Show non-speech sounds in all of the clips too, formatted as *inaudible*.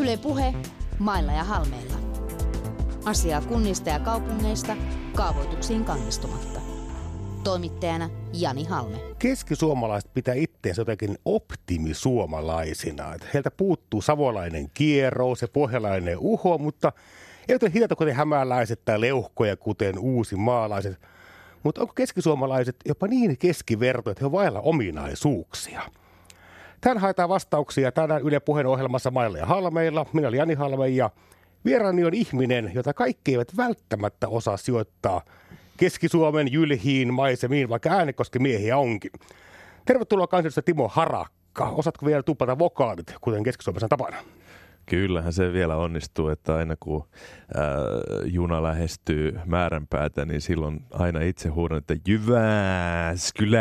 Yle Puhe, mailla ja halmeilla. Asiaa kunnista ja kaupungeista kaavoituksiin kannistumatta. Toimittajana Jani Halme. Keskisuomalaiset pitää itseensä jotenkin optimisuomalaisina. Heiltä puuttuu savolainen kierous ja pohjalainen uho, mutta ei ole hidata kuten hämäläiset tai leuhkoja kuten uusi maalaiset. Mutta onko keskisuomalaiset jopa niin keskiverto, että he ovat vailla ominaisuuksia? Tän haetaan vastauksia tänään Yle Puheen ohjelmassa Mailla ja Halmeilla. Minä olen Jani Halme ja vieraani on ihminen, jota kaikki eivät välttämättä osaa sijoittaa Keski-Suomen jylhiin maisemiin, vaikka äänekoski miehiä onkin. Tervetuloa kansallisesta Timo Harakka. Osaatko vielä tupata vokaalit, kuten Keski-Suomessa tapana? Kyllähän se vielä onnistuu, että aina kun ää, juna lähestyy määränpäätä, niin silloin aina itse huudan, että Jyväskylä.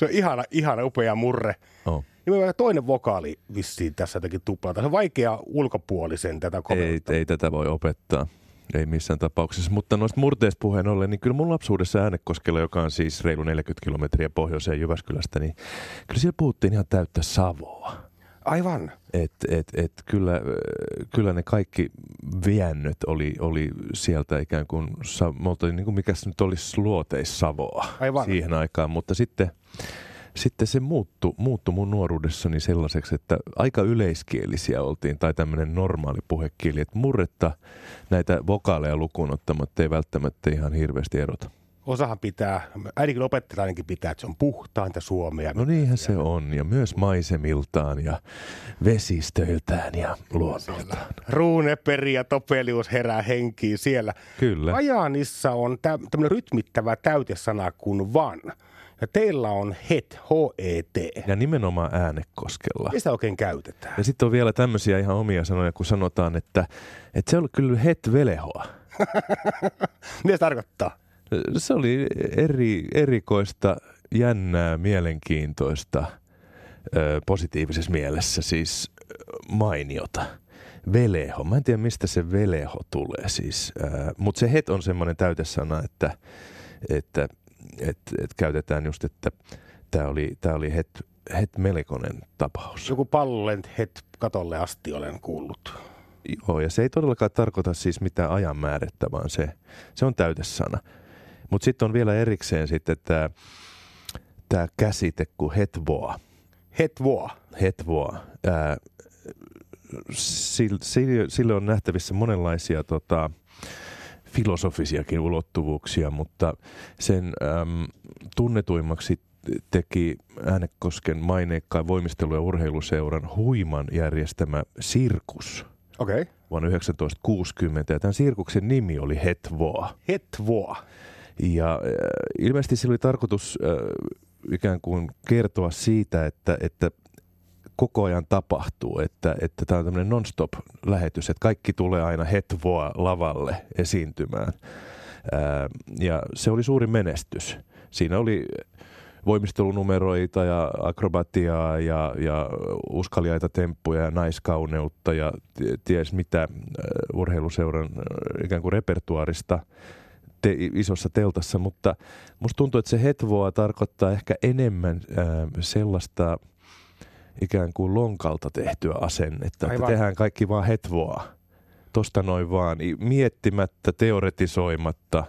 Se on ihana, ihana upea murre. Oh. Nimenomaan toinen vokaali vissiin tässä jotenkin tuplata. Se on vaikea ulkopuolisen tätä Ei, komentaa. ei tätä voi opettaa. Ei missään tapauksessa. Mutta noista murteista puheen ollen, niin kyllä mun lapsuudessa Äänekoskella, joka on siis reilu 40 kilometriä pohjoiseen Jyväskylästä, niin kyllä siellä puhuttiin ihan täyttä Savoa. Aivan. Et, et, et kyllä, äh, kyllä ne kaikki viennöt oli, oli sieltä ikään kuin, me oltiin niin kuin mikä se nyt olisi luoteissavoa Aivan. siihen aikaan, mutta sitten, sitten se muuttui, muuttui mun nuoruudessani sellaiseksi, että aika yleiskielisiä oltiin tai tämmöinen normaali puhekieli, että murretta näitä vokaaleja lukuun ottamatta ei välttämättä ihan hirveästi erota. Osahan pitää, äidinkin opettaja ainakin pitää, että se on puhtainta suomea. No niinhän se on, ja myös maisemiltaan ja vesistöiltään ja luonnoltaan. Ruuneperi ja Topelius herää henkiin siellä. Kyllä. Ajanissa on tä- tämmöinen rytmittävä täytesana kuin van. Ja teillä on het, H-E-T. Ja nimenomaan äänekoskella. Mistä oikein käytetään? Ja sitten on vielä tämmöisiä ihan omia sanoja, kun sanotaan, että, että se oli kyllä het velehoa. *laughs* Mitä se tarkoittaa? Se oli eri, erikoista, jännää, mielenkiintoista, ö, positiivisessa mielessä, siis mainiota. Veleho. Mä en tiedä, mistä se veleho tulee siis. Mutta se het on semmoinen täytesana, että, että et, et käytetään just, että tämä oli, tää oli het, het melkoinen tapaus. Joku pallolent het katolle asti olen kuullut. Joo, ja se ei todellakaan tarkoita siis mitään ajanmäärettä, vaan se, se on täytesana. Mutta sitten on vielä erikseen sitten tämä tää käsite kuin hetvoa. Het voa. Hetvoa. Ää, sille, sille on nähtävissä monenlaisia tota, filosofisiakin ulottuvuuksia, mutta sen äm, tunnetuimmaksi teki Äänekosken maineikkaan voimistelu- ja urheiluseuran huiman järjestämä sirkus Okei. Okay. vuonna 1960. Ja tämän sirkuksen nimi oli Hetvoa. Het voa. Ja äh, ilmeisesti sillä oli tarkoitus äh, ikään kuin kertoa siitä, että, että koko ajan tapahtuu, että, että tämä on tämmöinen non-stop-lähetys, että kaikki tulee aina hetvoa lavalle esiintymään. Ää, ja se oli suuri menestys. Siinä oli voimistelunumeroita ja akrobatiaa ja, ja uskaliaita temppuja ja naiskauneutta ja ties mitä äh, urheiluseuran äh, ikään kuin repertuarista te, isossa teltassa, mutta musta tuntuu, että se hetvoa tarkoittaa ehkä enemmän äh, sellaista ikään kuin lonkalta tehtyä asennetta, Aivan. että tehdään kaikki vaan hetvoa. Tosta noin vaan, miettimättä, teoretisoimatta.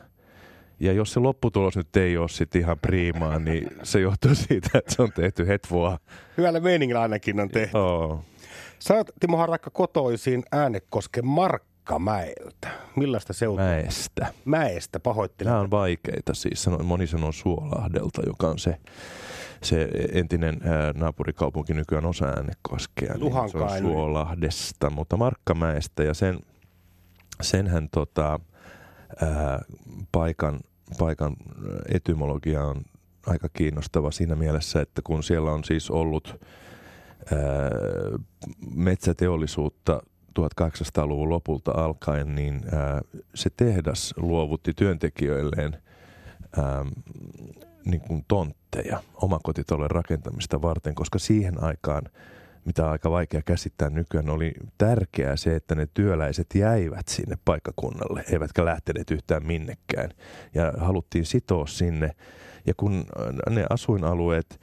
Ja jos se lopputulos nyt ei ole sitten ihan priimaa, niin se johtuu *laughs* siitä, että se on tehty hetvoa. Hyvällä meiningillä ainakin on tehty. Oh. Sä oot, Timo Harakka, kotoisin Äänekosken Markkamäeltä. Millaista seutua? Mäestä. Mäestä pahoittelen. Nämä on vaikeita siis. Sano- Moni sanoo Suolahdelta, joka on se, se entinen ää, naapurikaupunki nykyään osa Äänekoskea. Niin se on. Suolahdesta, mutta Markkamäestä ja sen, senhän tota, ää, paikan, paikan etymologia on aika kiinnostava siinä mielessä, että kun siellä on siis ollut ää, metsäteollisuutta 1800-luvun lopulta alkaen, niin ää, se tehdas luovutti työntekijöilleen ää, niin kuin tontteja omakotitalojen rakentamista varten, koska siihen aikaan, mitä on aika vaikea käsittää nykyään, oli tärkeää se, että ne työläiset jäivät sinne paikkakunnalle, eivätkä lähteneet yhtään minnekään. Ja haluttiin sitoa sinne. Ja kun ne asuinalueet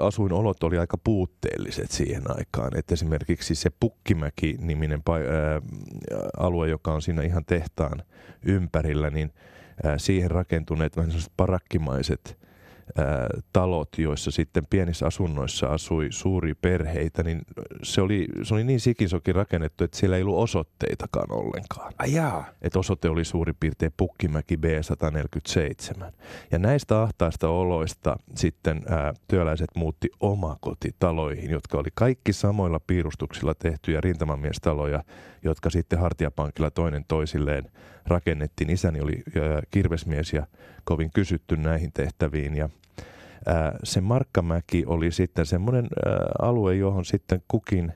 asuinolot oli aika puutteelliset siihen aikaan. Että esimerkiksi se Pukkimäki-niminen alue, joka on siinä ihan tehtaan ympärillä, niin siihen rakentuneet vähän parakkimaiset talot, joissa sitten pienissä asunnoissa asui suuri perheitä, niin se oli, se oli niin sikinsokin rakennettu, että siellä ei ollut osoitteitakaan ollenkaan. Ai jaa. Että osoite oli suurin piirtein Pukkimäki B147. Ja näistä ahtaista oloista sitten ää, työläiset muutti omakotitaloihin, jotka oli kaikki samoilla piirustuksilla tehtyjä rintamamiestaloja, jotka sitten Hartiapankilla toinen toisilleen rakennettiin. Isäni oli kirvesmies ja kovin kysytty näihin tehtäviin ja se Markkamäki oli sitten semmoinen alue, johon sitten kukin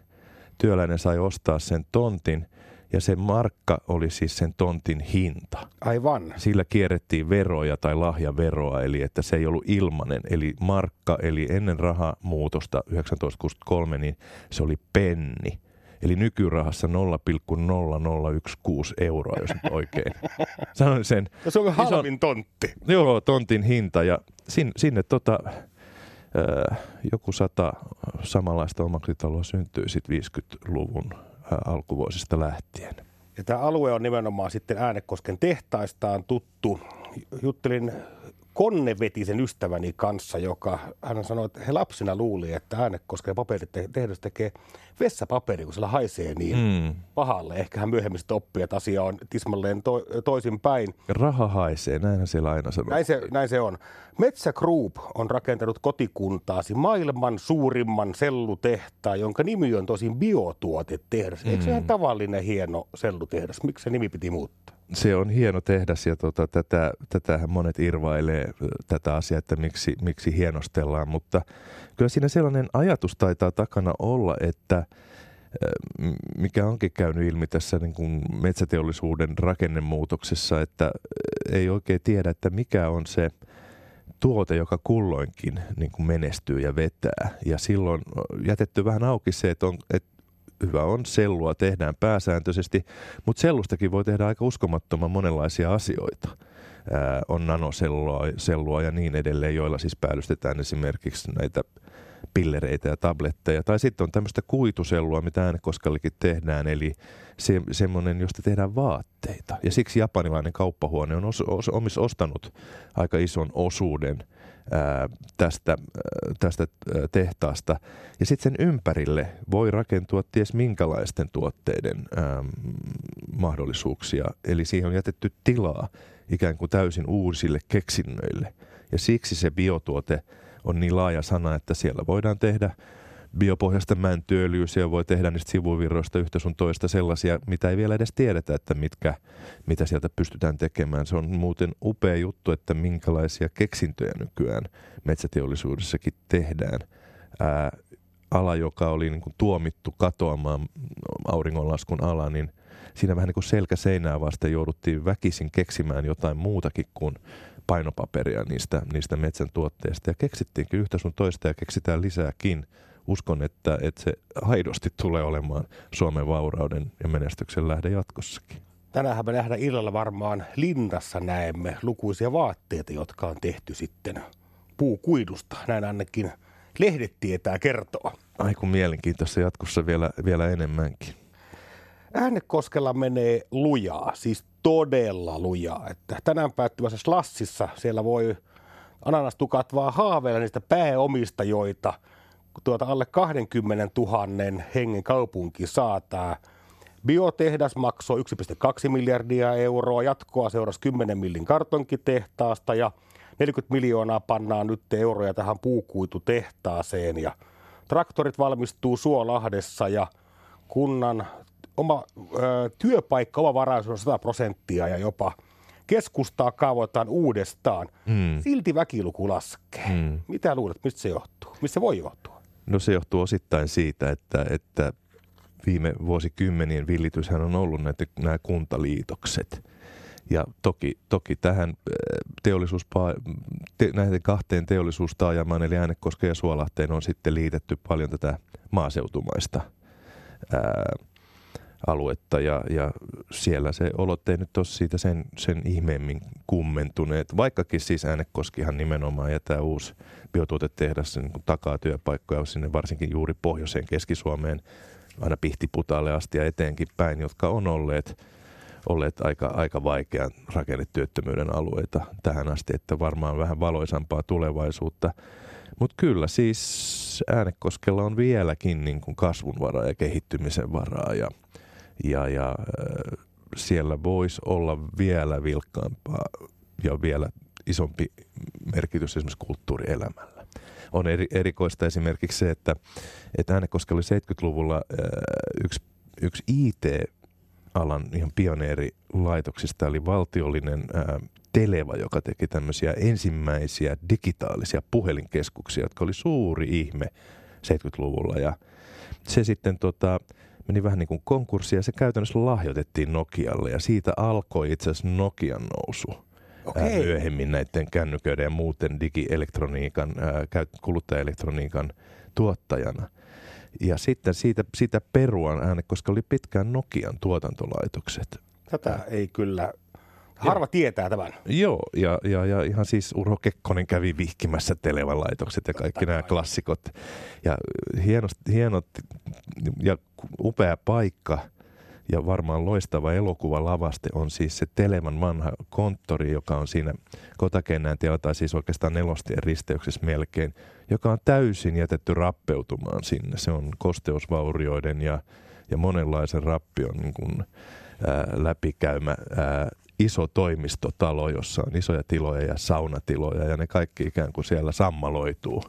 työläinen sai ostaa sen tontin, ja se markka oli siis sen tontin hinta. Aivan. Sillä kierrettiin veroja tai lahjaveroa, eli että se ei ollut ilmanen. Eli markka, eli ennen rahamuutosta 1963, niin se oli penni. Eli nykyrahassa 0,0016 euroa, jos nyt oikein *laughs* sanoin sen. Ja se on halvin ison, tontti. Joo, tontin hinta. Ja sinne, sinne tota, äh, joku sata samanlaista omakotitaloa syntyi sitten 50-luvun äh, alkuvuosista lähtien. Ja tämä alue on nimenomaan sitten Äänekosken tehtaistaan tuttu. Juttelin Konnevetisen ystäväni kanssa, joka hän sanoi, että he lapsina luuli, että Äänekosken paperitehdas tekee vessapaperi, kun sillä haisee niin mm. pahalle. Ehkä hän myöhemmin sitten oppii, että asia on tismalleen to, toisin päin. Raha haisee, näinhän siellä aina sanoo. Näin se, näin se on. Metsä Group on rakentanut kotikuntaasi maailman suurimman sellutehtaan, jonka nimi on tosin biotuotetehdas. Mm. Eikö se ihan tavallinen hieno sellutehdas? Miksi se nimi piti muuttaa? Se on hieno tehdas ja tota, tätä, tätähän monet irvailee tätä asiaa, että miksi, miksi hienostellaan, mutta kyllä siinä sellainen ajatus taitaa takana olla, että mikä onkin käynyt ilmi tässä niin kuin metsäteollisuuden rakennemuutoksessa, että ei oikein tiedä, että mikä on se tuote, joka kulloinkin niin kuin menestyy ja vetää. Ja silloin jätetty vähän auki se, että, on, että hyvä on, sellua tehdään pääsääntöisesti, mutta sellustakin voi tehdä aika uskomattoman monenlaisia asioita. Ää, on nanosellua sellua ja niin edelleen, joilla siis päällystetään esimerkiksi näitä pillereitä ja tabletteja. Tai sitten on tämmöistä kuitusellua, mitä äänekoskallekin tehdään, eli se, semmoinen, josta tehdään vaatteita. Ja siksi japanilainen kauppahuone on os, os, omis ostanut aika ison osuuden tästä, tästä tehtaasta. Ja sitten sen ympärille voi rakentua ties minkälaisten tuotteiden mahdollisuuksia. Eli siihen on jätetty tilaa ikään kuin täysin uusille keksinnöille. Ja siksi se biotuote on niin laaja sana, että siellä voidaan tehdä biopohjaista mäntyöljyä, siellä voi tehdä niistä sivuvirroista yhtä sun toista sellaisia, mitä ei vielä edes tiedetä, että mitkä, mitä sieltä pystytään tekemään. Se on muuten upea juttu, että minkälaisia keksintöjä nykyään metsäteollisuudessakin tehdään. Ää, ala, joka oli niin kuin tuomittu katoamaan auringonlaskun ala, niin siinä vähän niin kuin selkä seinää vasten jouduttiin väkisin keksimään jotain muutakin kuin painopaperia niistä, niistä metsän tuotteista. Ja keksittiinkin yhtä sun toista ja keksitään lisääkin. Uskon, että, että se haidosti tulee olemaan Suomen vaurauden ja menestyksen lähde jatkossakin. Tänään me nähdään illalla varmaan linnassa näemme lukuisia vaatteita, jotka on tehty sitten puukuidusta. Näin ainakin lehdet tietää kertoa. Ai kun mielenkiintoista jatkossa vielä, vielä enemmänkin. Äänekoskella menee lujaa, siis todella lujaa. Että tänään päättyvässä Slassissa siellä voi ananastukat vaan haaveilla niistä tuota alle 20 000 hengen kaupunki saataa. Biotehdas maksoi 1,2 miljardia euroa, jatkoa seurasi 10 millin kartonkitehtaasta ja 40 miljoonaa pannaan nyt euroja tähän puukuitutehtaaseen ja traktorit valmistuu Suolahdessa ja kunnan oma ö, työpaikka, oma varaisuus on 100 prosenttia ja jopa keskustaa kaavoitetaan uudestaan. Mm. Silti väkiluku laskee. Mm. Mitä luulet, mistä se johtuu? Mistä se voi johtua? No se johtuu osittain siitä, että, että viime vuosikymmenien villityshän on ollut näitä, nämä kuntaliitokset. Ja toki, toki tähän teollisuuspa, te, näiden kahteen teollisuustaajamaan, eli Äänekosken ja Suolahteen, on sitten liitetty paljon tätä maaseutumaista ää, aluetta ja, ja siellä se olot ei nyt ole siitä sen, sen ihmeemmin kummentuneet, vaikkakin siis Äänekoskihan nimenomaan ja tämä uusi biotuotetehdas niin takaa työpaikkoja sinne varsinkin juuri pohjoiseen Keski-Suomeen aina Pihtiputaalle asti ja eteenkin päin, jotka on olleet, olleet aika, aika vaikean rakennetyöttömyyden alueita tähän asti, että varmaan vähän valoisampaa tulevaisuutta. Mutta kyllä siis Äänekoskella on vieläkin niin kuin kasvun varaa ja kehittymisen varaa ja, ja, ja äh, siellä voisi olla vielä vilkkaampaa ja vielä isompi merkitys esimerkiksi kulttuurielämällä. On eri, erikoista esimerkiksi se, että, että Äänekoskella oli 70-luvulla äh, yksi, yksi IT-alan ihan pioneerilaitoksista, eli valtiollinen ää, äh, Televa, joka teki tämmöisiä ensimmäisiä digitaalisia puhelinkeskuksia, jotka oli suuri ihme 70-luvulla. Ja se sitten tota, meni vähän niin kuin konkurssi ja se käytännössä lahjoitettiin Nokialle ja siitä alkoi itse asiassa Nokian nousu. Okay. myöhemmin näiden kännyköiden ja muuten digielektroniikan, kuluttajaelektroniikan tuottajana. Ja sitten siitä, siitä peruan ääne, koska oli pitkään Nokian tuotantolaitokset. Tätä ei kyllä Harva tietää tämän. Joo, ja, ja, ja ihan siis Urho Kekkonen kävi vihkimässä Televan laitokset ja kaikki nämä klassikot. Ja hienot, hienot ja upea paikka ja varmaan loistava elokuva lavaste on siis se Televan vanha konttori, joka on siinä Kotakennään tai siis oikeastaan nelostien risteyksessä melkein, joka on täysin jätetty rappeutumaan sinne. Se on kosteusvaurioiden ja, ja monenlaisen rappion niin kuin, ää, läpikäymä ää, iso toimistotalo, jossa on isoja tiloja ja saunatiloja ja ne kaikki ikään kuin siellä sammaloituu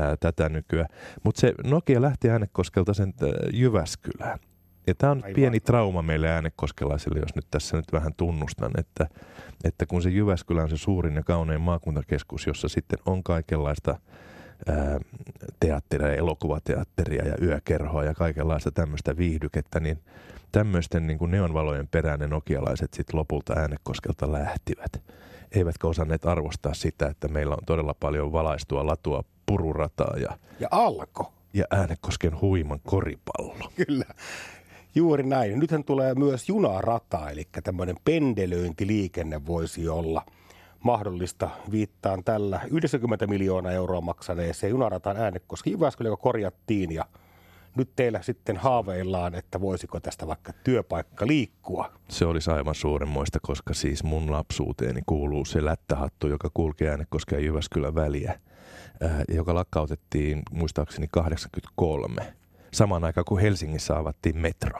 ää, tätä nykyään. Mutta se Nokia lähti Äänekoskelta sen ää, Jyväskylään. Ja tämä on Aivan. pieni trauma meille äänekoskelaisille, jos nyt tässä nyt vähän tunnustan, että, että kun se Jyväskylä on se suurin ja kaunein maakuntakeskus, jossa sitten on kaikenlaista ää, teatteria, elokuvateatteria ja yökerhoa ja kaikenlaista tämmöistä viihdykettä, niin tämmöisten niin kuin neonvalojen perään ne nokialaiset sitten lopulta äänekoskelta lähtivät. Eivätkä osanneet arvostaa sitä, että meillä on todella paljon valaistua latua pururataa ja, ja alko. Ja äänekosken huiman koripallo. Kyllä. Juuri näin. Nythän tulee myös junarata, eli tämmöinen pendelöintiliikenne voisi olla mahdollista. Viittaan tällä 90 miljoonaa euroa maksaneeseen junarataan äänekoski Jyväskylä, joka korjattiin ja – nyt teillä sitten haaveillaan, että voisiko tästä vaikka työpaikka liikkua. Se olisi aivan suuremmoista, koska siis mun lapsuuteeni kuuluu se lättähattu, joka kulkee Äänekosken ja Jyväskylän väliä, joka lakkautettiin muistaakseni 83. Samaan aikaan kuin Helsingissä avattiin metro.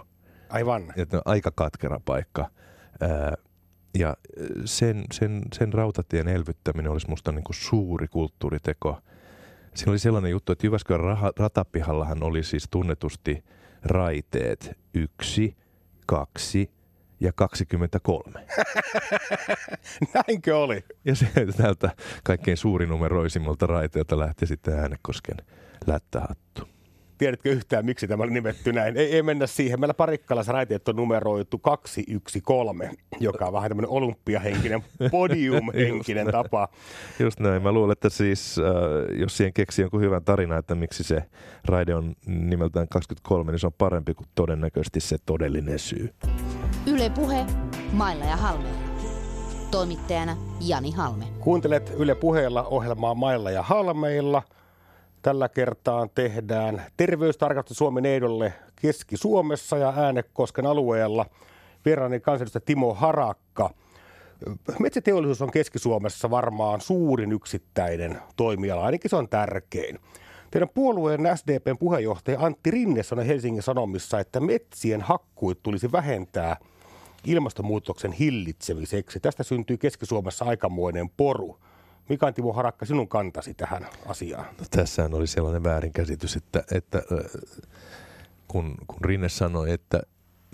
Aivan. Ja aika katkera paikka. ja sen, sen, sen rautatien elvyttäminen olisi musta niin kuin suuri kulttuuriteko – Siinä oli sellainen juttu, että Jyväskylän ratapihallahan oli siis tunnetusti raiteet yksi, kaksi ja 23. *laughs* Näinkö oli? Ja se täältä kaikkein suurinumeroisimmalta raiteelta lähti sitten Äänekosken lättähattu. Tiedätkö yhtään, miksi tämä oli nimetty näin? Ei, ei mennä siihen. Meillä Parikkalassa raiteet on numeroitu 213, joka on vähän tämmöinen olympiahenkinen, podiumhenkinen tapa. Just näin. Mä luulen, että siis, äh, jos siihen keksii jonkun hyvän tarina, että miksi se raide on nimeltään 23, niin se on parempi kuin todennäköisesti se todellinen syy. Yle Puhe, Mailla ja Halmeella. Toimittajana Jani Halme. Kuuntelet Yle Puheella ohjelmaa Mailla ja Halmeilla – Tällä kertaa tehdään terveystarkastus Suomen ehdolle Keski-Suomessa ja Äänekosken alueella. Vieraani kansanedustaja Timo Harakka. Metsäteollisuus on Keski-Suomessa varmaan suurin yksittäinen toimiala, ainakin se on tärkein. Teidän puolueen SDPn puheenjohtaja Antti Rinne sanoi Helsingin Sanomissa, että metsien hakkuit tulisi vähentää ilmastonmuutoksen hillitsemiseksi. Tästä syntyy Keski-Suomessa aikamoinen poru. Mikä on Timo Harakka sinun kantasi tähän asiaan? No, tässähän oli sellainen väärinkäsitys, että, että kun, kun Rinne sanoi, että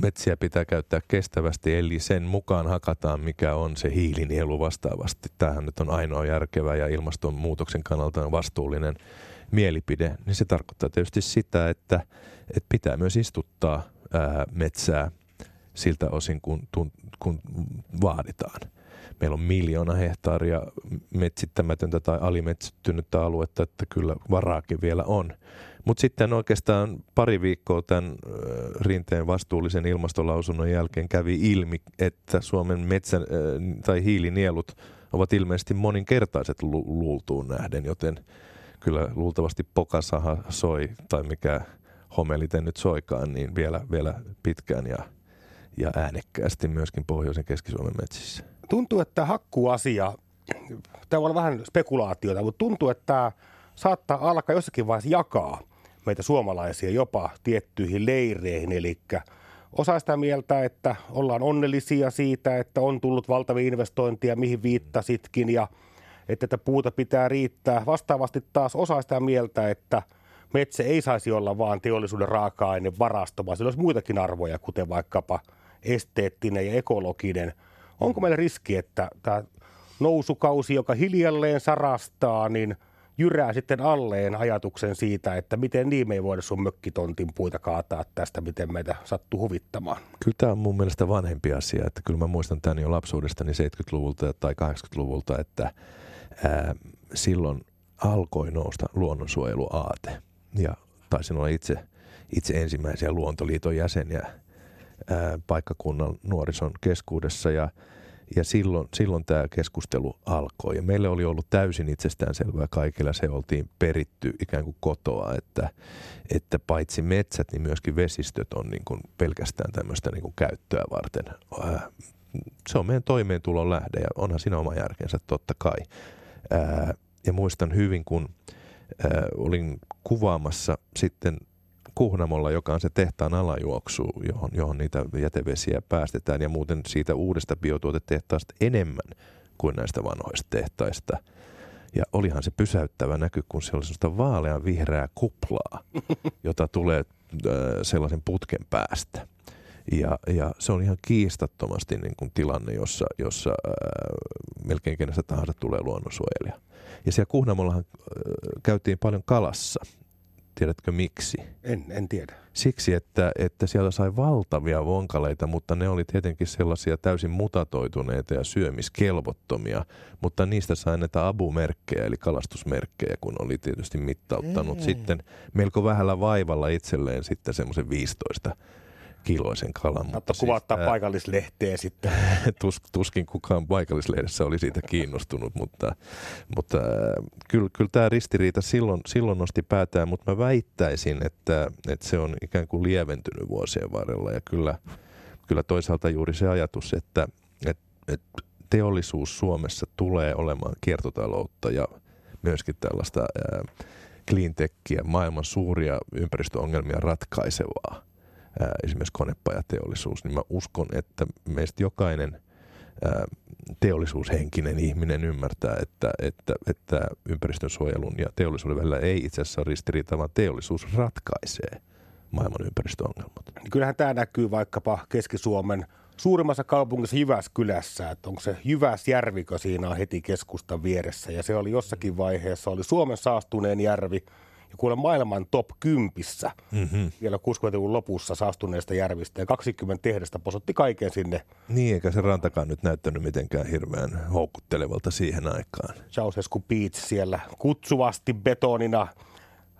metsiä pitää käyttää kestävästi, eli sen mukaan hakataan, mikä on se hiilinielu vastaavasti. Tämähän nyt on ainoa järkevä ja ilmastonmuutoksen kannalta vastuullinen mielipide, niin se tarkoittaa tietysti sitä, että, että pitää myös istuttaa ää, metsää siltä osin, kun, kun vaaditaan meillä on miljoona hehtaaria metsittämätöntä tai alimetsittynyttä aluetta, että kyllä varaakin vielä on. Mutta sitten oikeastaan pari viikkoa tämän rinteen vastuullisen ilmastolausunnon jälkeen kävi ilmi, että Suomen metsä- tai hiilinielut ovat ilmeisesti moninkertaiset lu- luultuun nähden, joten kyllä luultavasti pokasaha soi tai mikä homeliten nyt soikaan, niin vielä, vielä pitkään ja, ja äänekkäästi myöskin Pohjoisen Keski-Suomen metsissä. Tuntuu, että hakkuasia, tämä on vähän spekulaatiota, mutta tuntuu, että tämä saattaa alkaa jossakin vaiheessa jakaa meitä suomalaisia jopa tiettyihin leireihin, eli osa sitä mieltä, että ollaan onnellisia siitä, että on tullut valtavia investointeja, mihin viittasitkin, ja että tätä puuta pitää riittää. Vastaavasti taas osa sitä mieltä, että metsä ei saisi olla vain teollisuuden raaka-aine varasto, vaan sillä olisi muitakin arvoja, kuten vaikkapa esteettinen ja ekologinen. Onko meillä riski, että tämä nousukausi, joka hiljalleen sarastaa, niin – jyrää sitten alleen ajatuksen siitä, että miten niin me ei voida sun mökkitontin puita kaataa tästä, miten meitä sattuu huvittamaan. Kyllä tämä on mun mielestä vanhempi asia, että kyllä mä muistan tämän jo lapsuudestani 70-luvulta tai 80-luvulta, että ää, silloin alkoi nousta luonnonsuojeluaate ja taisin olla itse, itse ensimmäisiä Luontoliiton jäseniä ää, paikkakunnan nuorison keskuudessa ja – ja silloin, silloin tämä keskustelu alkoi. Ja meille oli ollut täysin itsestäänselvää kaikilla, se oltiin peritty ikään kuin kotoa, että, että paitsi metsät, niin myöskin vesistöt on niin kuin pelkästään tämmöistä niin kuin käyttöä varten. Se on meidän toimeentulon lähde ja onhan siinä oma järkensä totta kai. Ja muistan hyvin, kun olin kuvaamassa sitten Kuhnamolla, joka on se tehtaan alajuoksu, johon, johon niitä jätevesiä päästetään ja muuten siitä uudesta biotuotetehtaasta enemmän kuin näistä vanhoista tehtaista. Ja olihan se pysäyttävä näky, kun se oli sellaista vaalean vihreää kuplaa, *laughs* jota tulee äh, sellaisen putken päästä. Ja, ja se on ihan kiistattomasti niin kuin tilanne, jossa, jossa ää, äh, melkein kenestä tahansa tulee luonnonsuojelija. Ja siellä Kuhnamollahan ää, äh, käytiin paljon kalassa – Tiedätkö miksi? En, en tiedä. Siksi, että, että siellä sai valtavia vonkaleita, mutta ne oli tietenkin sellaisia täysin mutatoituneita ja syömiskelvottomia, mutta niistä sai näitä abumerkkejä, eli kalastusmerkkejä, kun oli tietysti mittauttanut mm. sitten melko vähällä vaivalla itselleen sitten semmoisen 15 kiloisen kalan. Mutta siis, kuvattaa ää, paikallislehteen sitten. *laughs* Tus, tuskin kukaan paikallislehdessä oli siitä kiinnostunut, mutta, mutta kyllä, kyllä tämä ristiriita silloin, silloin nosti päätään, mutta mä väittäisin, että, että se on ikään kuin lieventynyt vuosien varrella ja kyllä, kyllä toisaalta juuri se ajatus, että, että, että teollisuus Suomessa tulee olemaan kiertotaloutta ja myöskin tällaista ää, cleantechia, maailman suuria ympäristöongelmia ratkaisevaa ää, esimerkiksi konepajateollisuus, niin mä uskon, että meistä jokainen teollisuushenkinen ihminen ymmärtää, että, että, että ympäristönsuojelun ja teollisuuden välillä ei itse asiassa ole ristiriita, vaan teollisuus ratkaisee maailman ympäristöongelmat. Kyllähän tämä näkyy vaikkapa Keski-Suomen suurimmassa kaupungissa Jyväskylässä, että onko se Jyväsjärvikö siinä on heti keskustan vieressä. Ja se oli jossakin vaiheessa, oli Suomen saastuneen järvi, ja kuule maailman top 10 mm-hmm. vielä 60-luvun lopussa saastuneesta järvistä ja 20 tehdasta posotti kaiken sinne. Niin, eikä se rantakaan nyt näyttänyt mitenkään hirveän houkuttelevalta siihen aikaan. Ceausescu Beach siellä kutsuvasti betonina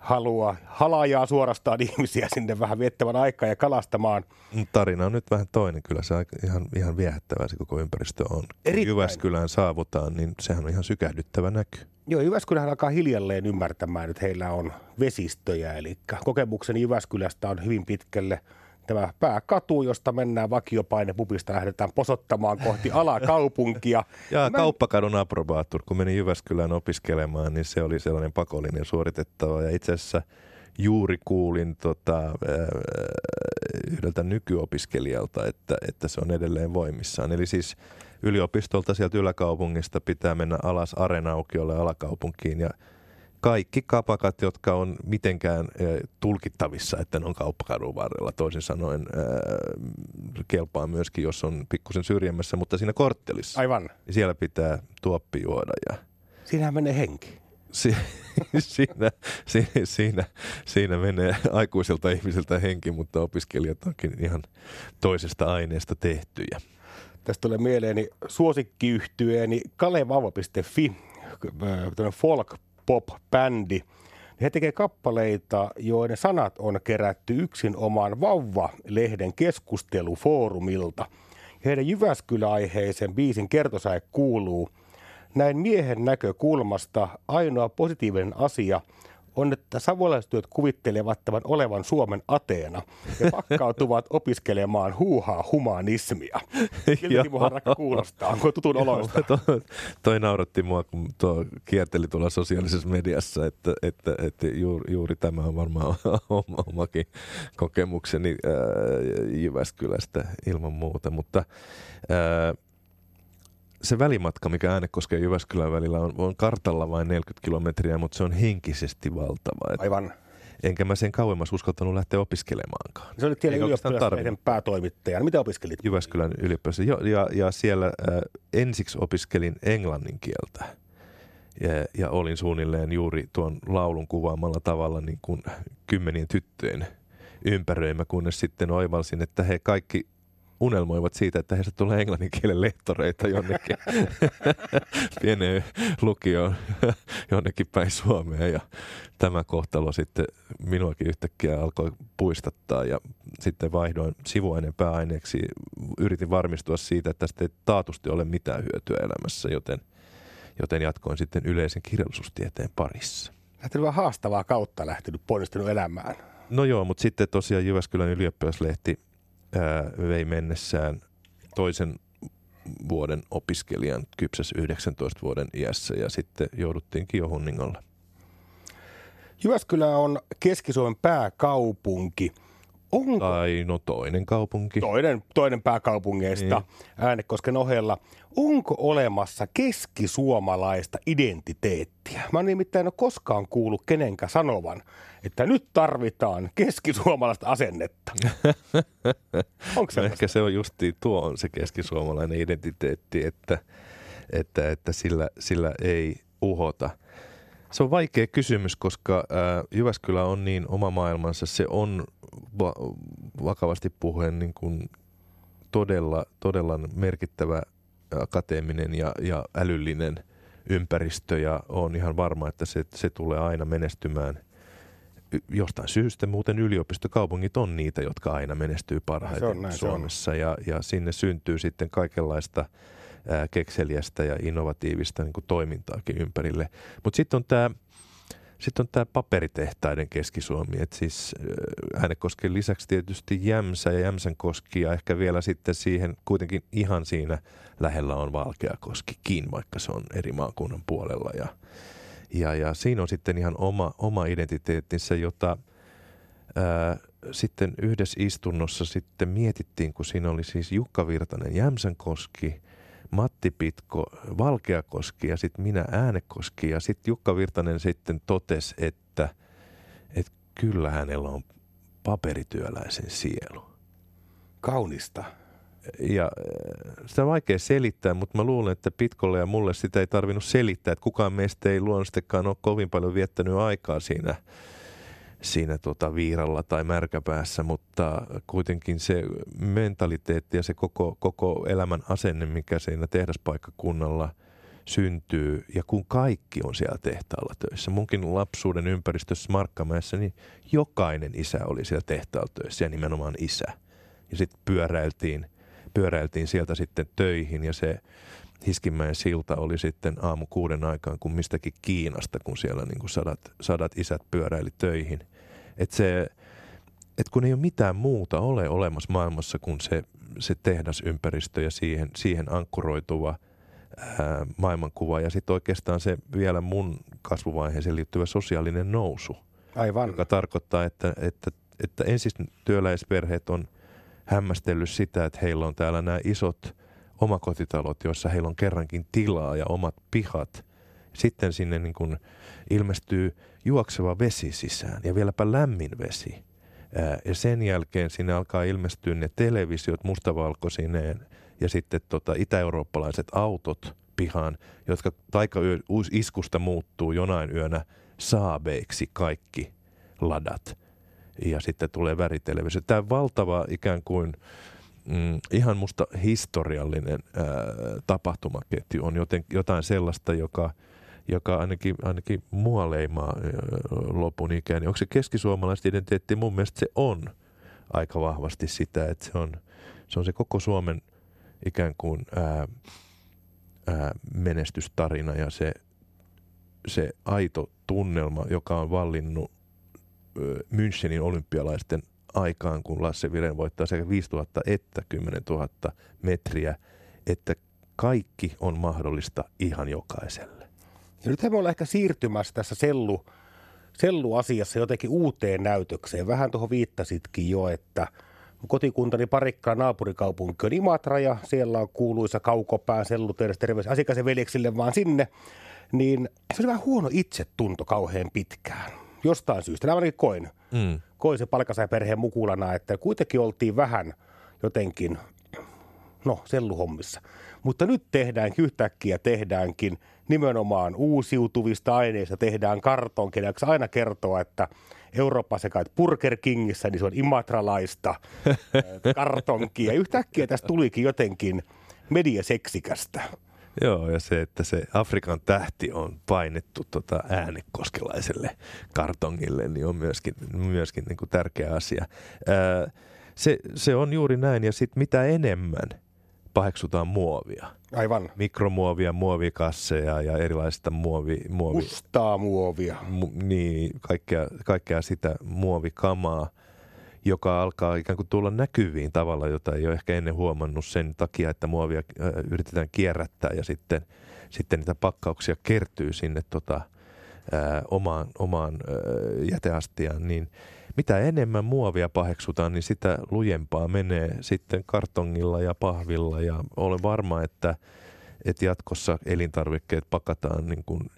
halua halajaa suorastaan *laughs* ihmisiä sinne vähän viettämään aikaa ja kalastamaan. Tarina on nyt vähän toinen. Kyllä se ihan, ihan viehättävää se koko ympäristö on. Kun Jyväskylään saavutaan, niin sehän on ihan sykähdyttävä näky. Joo, Jyväskylähän alkaa hiljalleen ymmärtämään, että heillä on vesistöjä. Eli kokemukseni Jyväskylästä on hyvin pitkälle tämä pääkatu, josta mennään vakiopaine pupista, lähdetään posottamaan kohti *laughs* alakaupunkia. ja Mä... kauppakadun aprobaattur, kun meni Jyväskylään opiskelemaan, niin se oli sellainen pakollinen suoritettava. Ja itse asiassa juuri kuulin tota, yhdeltä nykyopiskelijalta, että, että se on edelleen voimissaan. Eli siis yliopistolta sieltä yläkaupungista pitää mennä alas Arenaukiolle alakaupunkiin ja kaikki kapakat, jotka on mitenkään tulkittavissa, että ne on kauppakadun varrella, toisin sanoen ää, kelpaa myöskin, jos on pikkusen syrjemmässä, mutta siinä korttelissa. Aivan. Niin siellä pitää tuoppi juoda. Ja... Siinähän menee henki. Si- *laughs* siinä, si- siinä, siinä menee aikuisilta ihmisiltä henki, mutta opiskelijat onkin ihan toisesta aineesta tehtyjä. Tästä tulee mieleeni suosikkiyhtyeeni kalevava.fi, folk pop-bändi. He tekevät kappaleita, joiden sanat on kerätty yksin omaan Vauva-lehden keskustelufoorumilta. Heidän Jyväskylä-aiheisen biisin kertosäe kuuluu, näin miehen näkökulmasta ainoa positiivinen asia – on, että savolaistyöt kuvittelevat tämän olevan Suomen Ateena ja *laughs* pakkautuvat opiskelemaan huuhaa humanismia. Timo Harakka kuulostaa? Onko tutun oloista? to, toi nauratti mua, kun tuo kierteli tuolla sosiaalisessa mediassa, että, että, että juuri, juuri tämä on varmaan *laughs* omakin kokemukseni ää, Jyväskylästä ilman muuta, mutta ää, se välimatka, mikä Äänekosken ja Jyväskylän välillä on, on kartalla vain 40 kilometriä, mutta se on henkisesti valtava. Et Aivan. Enkä mä sen kauemmas uskaltanut lähteä opiskelemaankaan. Se oli tiellä ylioppilaslehden päätoimittajana. Mitä opiskelit? Jyväskylän yliopistossa. Jo, ja, ja siellä äh, ensiksi opiskelin englannin kieltä. Ja, ja olin suunnilleen juuri tuon laulun kuvaamalla tavalla niin kuin kymmenien tyttöjen ympäröimä, kunnes sitten oivalsin, että he kaikki unelmoivat siitä, että heistä tulee englannin kielen lehtoreita jonnekin *laughs* pieneen lukioon jonnekin päin Suomea. Ja tämä kohtalo sitten minuakin yhtäkkiä alkoi puistattaa ja sitten vaihdoin sivuaineen pääaineeksi. Yritin varmistua siitä, että tästä ei taatusti ole mitään hyötyä elämässä, joten, joten jatkoin sitten yleisen kirjallisuustieteen parissa. Lähtenyt vähän haastavaa kautta lähtenyt ponnistunut elämään. No joo, mutta sitten tosiaan Jyväskylän ylioppilaslehti ää, vei mennessään toisen vuoden opiskelijan kypsäs 19 vuoden iässä ja sitten jouduttiin Kiohunningolle. Jyväskylä on Keski-Suomen pääkaupunki. Onko... Tai no toinen kaupunki. Toinen, toinen pääkaupungeista niin. Äänekosken ohella. Onko olemassa keskisuomalaista identiteettiä? Mä en nimittäin ole koskaan kuullut kenenkään sanovan, että nyt tarvitaan keskisuomalaista asennetta. *laughs* Onko no ehkä se on justi tuo on se keskisuomalainen identiteetti, että, että, että sillä, sillä ei uhota. Se on vaikea kysymys, koska äh, Jyväskylä on niin oma maailmansa. Se on va- vakavasti puheen niin kuin todella, todella merkittävä akateeminen ja, ja älyllinen ympäristö. Ja on ihan varma, että se, se tulee aina menestymään – jostain syystä muuten yliopistokaupungit on niitä, jotka aina menestyy parhaiten näin, Suomessa. Ja, ja sinne syntyy sitten kaikenlaista kekseliästä ja innovatiivista niin kuin toimintaakin ympärille. Mutta sitten on tämä sitten on tämä paperitehtaiden Keski-Suomi, että siis Äänekosken lisäksi tietysti Jämsä ja Jämsänkoski ja ehkä vielä sitten siihen kuitenkin ihan siinä lähellä on Valkeakoskikin, vaikka se on eri maakunnan puolella ja, ja, ja siinä on sitten ihan oma, oma identiteettinsä, jota ää, sitten yhdessä istunnossa sitten mietittiin, kun siinä oli siis Jukka Virtanen Jämsänkoski, Matti Pitko Valkeakoski ja sitten minä Äänekoski. Ja sitten Jukka Virtanen sitten totesi, että, että kyllä hänellä on paperityöläisen sielu. Kaunista ja äh, sitä on vaikea selittää, mutta mä luulen, että Pitkolle ja mulle sitä ei tarvinnut selittää, että kukaan meistä ei luonnollisestikaan ole kovin paljon viettänyt aikaa siinä, siinä tota viiralla tai märkäpäässä, mutta kuitenkin se mentaliteetti ja se koko, koko elämän asenne, mikä siinä tehdaspaikkakunnalla syntyy, ja kun kaikki on siellä tehtaalla töissä. Munkin lapsuuden ympäristössä Markkamäessä, niin jokainen isä oli siellä tehtaalla töissä, ja nimenomaan isä. Ja sitten pyöräiltiin – pyöräiltiin sieltä sitten töihin ja se Hiskimäen silta oli sitten aamu kuuden aikaan kuin mistäkin Kiinasta, kun siellä niin kuin sadat, sadat isät pyöräili töihin. Että se, et kun ei ole mitään muuta ole olemassa maailmassa kuin se, se tehdasympäristö ja siihen, siihen ankkuroituva ää, maailmankuva ja sitten oikeastaan se vielä mun kasvuvaiheeseen liittyvä sosiaalinen nousu. Aivan. Joka tarkoittaa, että, että, että ensin työläisperheet on – hämmästellyt sitä, että heillä on täällä nämä isot omakotitalot, joissa heillä on kerrankin tilaa ja omat pihat. Sitten sinne niin kuin ilmestyy juokseva vesi sisään ja vieläpä lämmin vesi. Ja sen jälkeen sinne alkaa ilmestyä ne televisiot mustavalkoisineen ja sitten tota itä-eurooppalaiset autot pihaan, jotka iskusta muuttuu jonain yönä saabeiksi kaikki ladat ja sitten tulee väritelevisio. Tämä valtava ikään kuin mm, ihan musta historiallinen ää, tapahtumaketju on joten, jotain sellaista, joka, joka ainakin, ainakin mua leimaa lopun ikään. Onko se keskisuomalaisten identiteetti? Mun mielestä se on aika vahvasti sitä, että se on se, on se koko Suomen ikään kuin ää, ää, menestystarina ja se, se aito tunnelma, joka on vallinnut Münchenin olympialaisten aikaan, kun Lasse Viren voittaa sekä 5000 että 10 000 metriä, että kaikki on mahdollista ihan jokaiselle. Ja nythän me ollaan ehkä siirtymässä tässä sellu, selluasiassa jotenkin uuteen näytökseen. Vähän tuohon viittasitkin jo, että kotikuntani parikkaa naapurikaupunki on Imatra ja siellä on kuuluisa kaukopään sellutehdas terveys asiakasen veljeksille vaan sinne. Niin se on vähän huono itsetunto kauhean pitkään. Jostain syystä. Nämä ainakin koin. Mm. Koin se perheen mukulana, että kuitenkin oltiin vähän jotenkin, no selluhommissa. Mutta nyt tehdäänkin yhtäkkiä, tehdäänkin nimenomaan uusiutuvista aineista, tehdään kartonkin. Ja aina kertoa, että Euroopassa kai Burger Kingissä, niin se on imatralaista *laughs* kartonkia. Ja yhtäkkiä tästä tulikin jotenkin mediaseksikästä. Joo, ja se, että se Afrikan tähti on painettu tota äänekoskelaiselle kartongille, niin on myöskin, myöskin niin kuin tärkeä asia. Ää, se, se on juuri näin, ja sitten mitä enemmän – paheksutaan muovia. Aivan. Mikromuovia, muovikasseja ja erilaista muovi... muovi Mustaa muovia. Mu, niin, kaikkea, kaikkea sitä muovikamaa, joka alkaa ikään kuin tulla näkyviin tavalla, jota ei ole ehkä ennen huomannut sen takia, että muovia äh, yritetään kierrättää ja sitten, sitten niitä pakkauksia kertyy sinne tota, äh, omaan, omaan äh, jäteastiaan, niin mitä enemmän muovia paheksutaan, niin sitä lujempaa menee sitten kartongilla ja pahvilla. Ja olen varma, että, että jatkossa elintarvikkeet pakataan niin kuin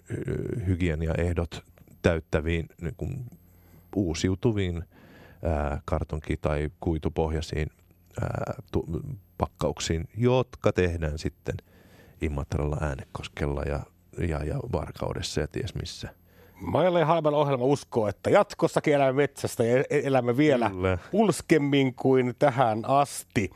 hygieniaehdot täyttäviin niin kuin uusiutuviin ää, kartonki- tai kuitupohjaisiin ää, tu- pakkauksiin, jotka tehdään sitten Imatralla, Äänekoskella ja, ja, ja Varkaudessa ja ties missä. Ja Halman ohjelma uskoo, että jatkossakin elämme metsästä ja e- elämme vielä Kyllä. pulskemmin kuin tähän asti.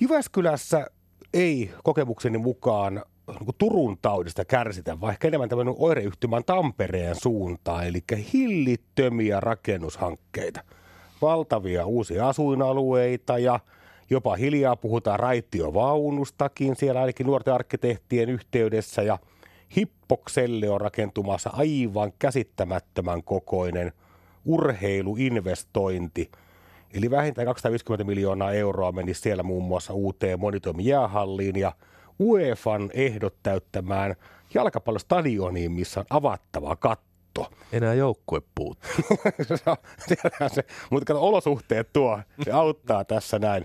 Jyväskylässä ei kokemukseni mukaan niin Turun taudista kärsitä, vaikka enemmän tämmöinen oireyhtymän Tampereen suuntaan, eli hillittömiä rakennushankkeita. Valtavia uusia asuinalueita ja jopa hiljaa puhutaan raitiovaunustakin siellä ainakin nuorten arkkitehtien yhteydessä ja – Hippokselle on rakentumassa aivan käsittämättömän kokoinen urheiluinvestointi. Eli vähintään 250 miljoonaa euroa meni siellä muun muassa uuteen monitoimijäähalliin ja UEFan ehdot täyttämään jalkapallostadioniin, missä on avattava katto. Enää joukkue puuttuu. *laughs* se, mutta kato, olosuhteet tuo, se auttaa tässä näin.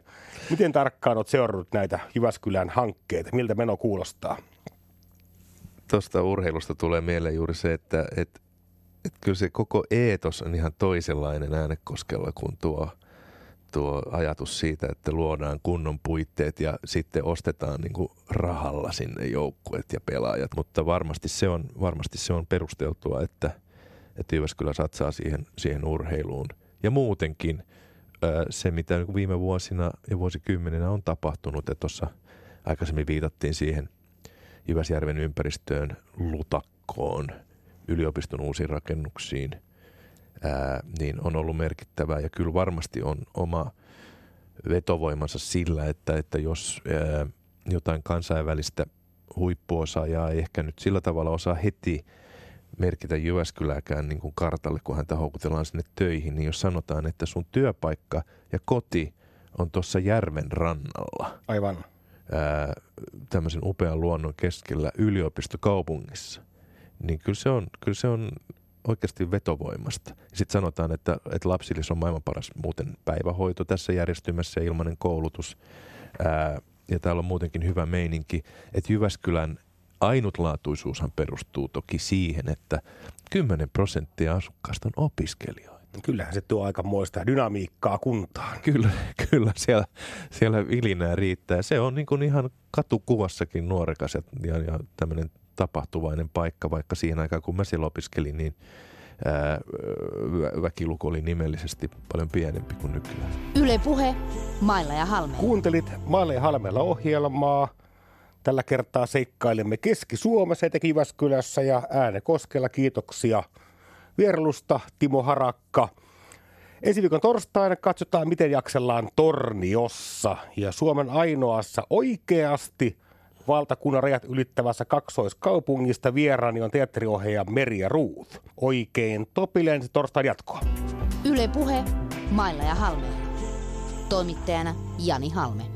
Miten tarkkaan olet seurannut näitä Jyväskylän hankkeita? Miltä meno kuulostaa? Tuosta urheilusta tulee mieleen juuri se, että et, et kyllä se koko eetos on ihan toisenlainen äänekoskella kuin tuo, tuo ajatus siitä, että luodaan kunnon puitteet ja sitten ostetaan niin kuin rahalla sinne joukkueet ja pelaajat. Mutta varmasti se on, varmasti se on perusteltua, että, että Jyväskylä satsaa siihen, siihen urheiluun. Ja muutenkin se, mitä viime vuosina ja vuosikymmeninä on tapahtunut, että tuossa aikaisemmin viitattiin siihen – Jyväsjärven ympäristöön, Lutakkoon, yliopiston uusiin rakennuksiin, ää, niin on ollut merkittävää ja kyllä varmasti on oma vetovoimansa sillä, että, että jos ää, jotain kansainvälistä huippuosaajaa ei ehkä nyt sillä tavalla osaa heti merkitä Jyväskylääkään niin kuin kartalle, kun häntä houkutellaan sinne töihin, niin jos sanotaan, että sun työpaikka ja koti on tuossa järven rannalla. Aivan ää, tämmöisen upean luonnon keskellä yliopistokaupungissa, niin kyllä se on, kyllä se on oikeasti vetovoimasta. Sitten sanotaan, että, että lapsille on maailman paras muuten päivähoito tässä järjestymässä ja ilmainen koulutus. Ää, ja täällä on muutenkin hyvä meininki, että Jyväskylän ainutlaatuisuushan perustuu toki siihen, että 10 prosenttia asukkaista on opiskelijoita. Kyllähän se tuo aika muista dynamiikkaa kuntaan. Kyllä, *laughs* kyllä siellä, siellä vilinää riittää. Se on niin kuin ihan katukuvassakin nuorekas ja, ja, ja tämmöinen tapahtuvainen paikka, vaikka siihen aikaan kun mä siellä opiskelin, niin ää, väkiluku oli nimellisesti paljon pienempi kuin nykyään. Yle Puhe, Mailla ja Halmeella. Kuuntelit Mailla ja Halmeella ohjelmaa. Tällä kertaa seikkailemme Keski-Suomessa, etenkin Jyväskylässä ja Äänekoskella. Kiitoksia vierailusta, Timo Harakka. Ensi viikon torstaina katsotaan, miten jaksellaan Torniossa ja Suomen ainoassa oikeasti valtakunnan rajat ylittävässä kaksoiskaupungista vieraani on teatteriohjaaja Merja Ruuth. Oikein topilleen torstain jatkoa. Yle Puhe, Mailla ja Halmeella. Toimittajana Jani Halme.